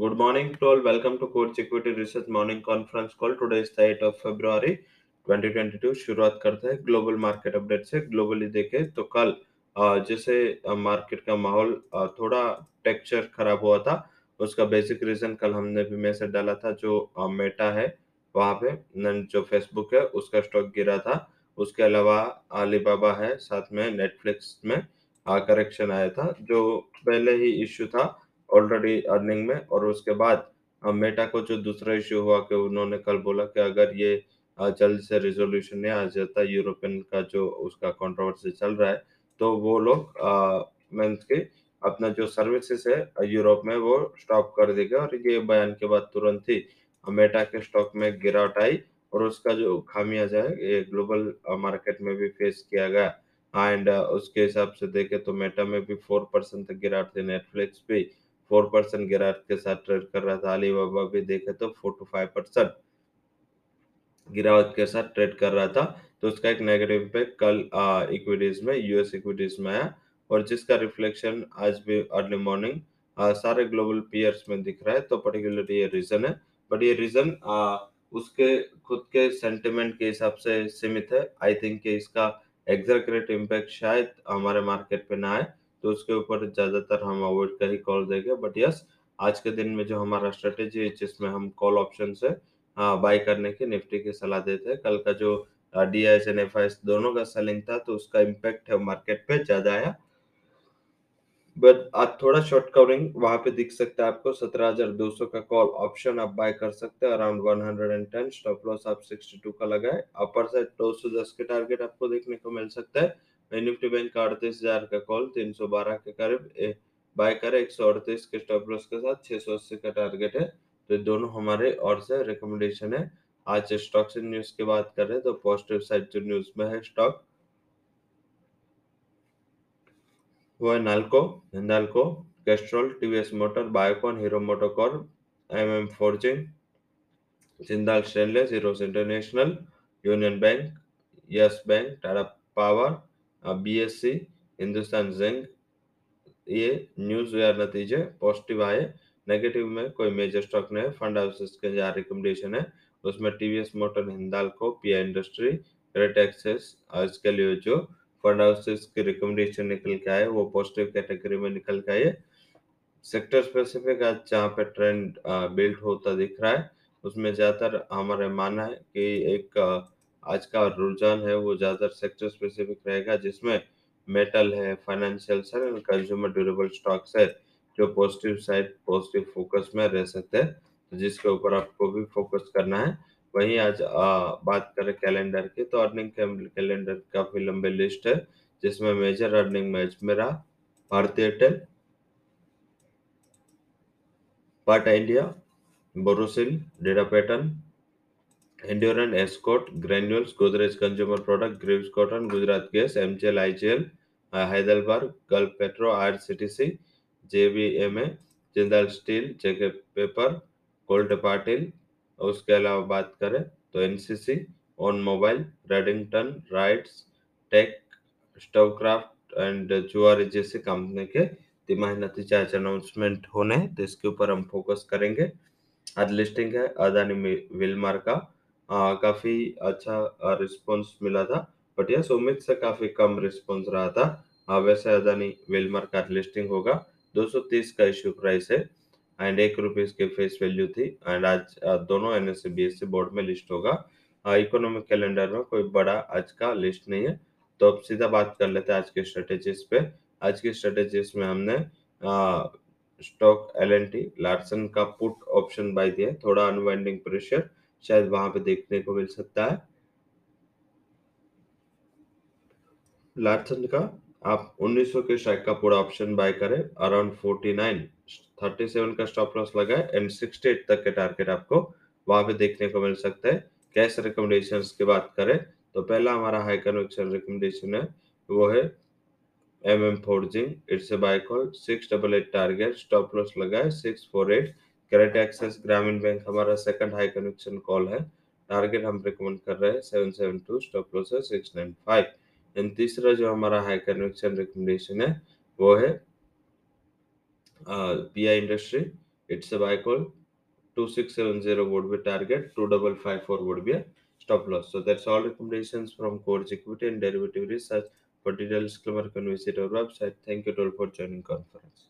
Good morning to all. Welcome to Coach Equity Research Morning Conference Call. Today is the 8th of February 2022. शुरुआत करते हैं global market update से globally देखें तो कल जैसे मार्केट का माहौल थोड़ा टेक्सचर खराब हुआ था, उसका बेसिक रीजन कल हमने भी मैसेज डाला था जो मेटा है, वहाँ पे जो फेसबुक है, उसका स्टॉक गिरा था उसके अलावा अलीबाबा है, साथ में नेटफ्लिक्स में करेक्शन आया था, जो पहले ही इश्यू था ऑलरेडी अर्निंग में, और उसके बाद मेटा को जो दूसरा इश्यू हुआ कि उन्होंने कल बोला कि अगर ये जल्द से रिजोल्यूशन नहीं आ जाता यूरोपियन का जो उसका कंट्रोवर्सी चल रहा है तो वो लोग मीन्स के अपना जो सर्विसेज़ है यूरोप में वो स्टॉप कर देगा, और ये बयान के बाद तुरंत ही मेटा के स्टॉक में गिरावट आई, और उसका जो खामियाजा है, ये ग्लोबल मार्केट में भी फेस किया गया। एंड उसके हिसाब से देखे तो मेटा में भी फोर परसेंट तक गिरावट थी नेटफ्लिक्स भी फोर परसेंट गिरावट के साथ ट्रेड कर रहा था अलीबाबा भी, देखे तो फोर टू फाइव परसेंट गिरावट के साथ ट्रेड कर रहा था। तो उसका एक नेगेटिव इम्पैक्ट कल इक्विटीज में यूएस इक्विटीज में आया। और जिसका रिफ्लेक्शन आज भी अर्ली मॉर्निंग सारे ग्लोबल पीयर्स में दिख रहा है तो पर्टिकुलरली ये रीजन है। बट ये रीजन उसके, खुद के सेंटिमेंट के हिसाब से सीमित है। आई थिंक इसका एग्जैक्ट इम्पैक्ट शायद हमारे मार्केट पे ना आए। तो उसके ऊपर ज़्यादातर हम अवॉइड का ही कॉल देंगे। बट यस आज के दिन में जो हमारा स्ट्रेटेजी है जिसमें हम कॉल ऑप्शन से बाई करने की निफ्टी की सलाह देते हैं। कल का जो D I s and F I s दोनों का सेलिंग था तो उसका इम्पैक्ट है मार्केट पे ज़्यादा आया। बट आज थोड़ा शॉर्ट कवरिंग वहाँ पे दिख सकता है आपको 17,200 का कॉल ऑप्शन आप बाय कर सकते हैं। अराउंड 110 स्टॉप लॉस आप 62 का लगाए। अपर साइड 210 के टारगेट आपको देखने को मिल सकता है। निफ्टी बैंक का अड़तीस हज़ार का कॉल 312 के करीब बाय करे एक सौ अड़तीस के स्टॉप लॉस के साथ 680 का टारगेट है तो दोनों हमारे और से रिकमेंडेशन है आज स्टॉक्स न्यूज़ की बात कर रहे हैं तो पॉजिटिव साइड जो न्यूज़ में है स्टॉक वो है Nalco Hindalco Castrol TVS Motor Biocon Hero MotoCorp M Forging Jindal Stainless Heroes International Union Bank Yes Bank Tata Power BSC Hindustan Zinc ये न्यूज़ या नतीजे पॉजिटिव आए नेगेटिव में कोई मेजर स्टॉक नहीं है फंड हाउसेस के यहाँ रिकमेंडेशन है। उसमें TVS Motor Hindalco PI Industry great access इसके लिए जो फंड हाउसेस की रिकमेंडेशन निकल के आए, वो पॉजिटिव कैटेगरी में निकल के आए। सेक्टर स्पेसिफिक आज जहाँ पे ट्रेंड बिल्ड होता दिख रहा है, उसमें ज़्यादातर हमारे मानना है कि एक आज का रुझान है वो ज़्यादातर सेक्टर स्पेसिफिक रहेगा जिसमें मेटल है financial and consumer durable stocks है जो पॉजिटिव साइड पॉजिटिव फोकस में रह सकते हैं। तो जिसके ऊपर आपको भी फोकस करना है वहीं आज आ, बात करें कैलेंडर की तो अर्निंग कैलेंडर काफ़ी लंबे लिस्ट है जिसमें मेजर अर्निंग में Ajmera Bharti Airtel Bata India Borosil data pattern endurance Escorts Granules Godrej consumer product Greaves cotton Gujarat gas MGL IGL Hyderabad Gulf petro RCTC JBMA Jindal steel JK paper gold Patil उसके अलावा बात करें तो NCC on mobile Redington RITES tech Stovekraft and Zuari जैसी company के तिमाही नतीजा announcement होने हैं तो इसके ऊपर हम फोकस करेंगे। आज लिस्टिंग है अदानी विलमार का आ, काफ़ी अच्छा रिस्पांस मिला था। बट यस उम्मीद से काफ़ी कम रिस्पांस रहा था। आ, वैसे अदानी विलमार का लिस्टिंग होगा। 230 का इश्यू प्राइस है एंड एक रुपीज़ की फेस वैल्यू थी एंड आज दोनों एनएससी बीएससी बोर्ड में लिस्ट होगा। इकोनॉमिक कैलेंडर में कोई बड़ा आज का लिस्ट नहीं है। तो अब सीधा बात कर लेते हैं आज के स्ट्रेटेजीज पे। आज की स्ट्रेटेजीज में हमने stock L and T Larsen का पुट ऑप्शन बाय दिया थोड़ा अनवाइंडिंग प्रेशर शायद वहाँ पे देखने को मिल सकता है। लार्सन का, आप 1900 के स्ट्राइक का पूरा ऑप्शन बाय करें। अराउंड 49 37 का स्टॉप लॉस लगाए एंड 68 तक के टारगेट आपको वहाँ पे देखने को मिल सकता है। कैश रिकमेंडेशन की बात करें तो पहला हमारा हाई कन्वेक्शन रिकमेंडेशन है, वो है M M forging it's a buy call six double eight target stop loss लगाए six four eight correct access Gramin bank हमारा सेकंड हाई कन्वेक्शन कॉल है टारगेट हम रिकमेंड कर रहे हैं seven seven two stop loss है six nine five and तीसरा जो हमारा हाई कन्वेक्शन रिकमेंडेशन है वो है P I industry It's a buy call. 2670 would be target, 2554 would be a stop loss. So that's all recommendations from Coach Equity and Derivative Research. For detailed disclaimer, you can visit our website. Thank you all for joining conference.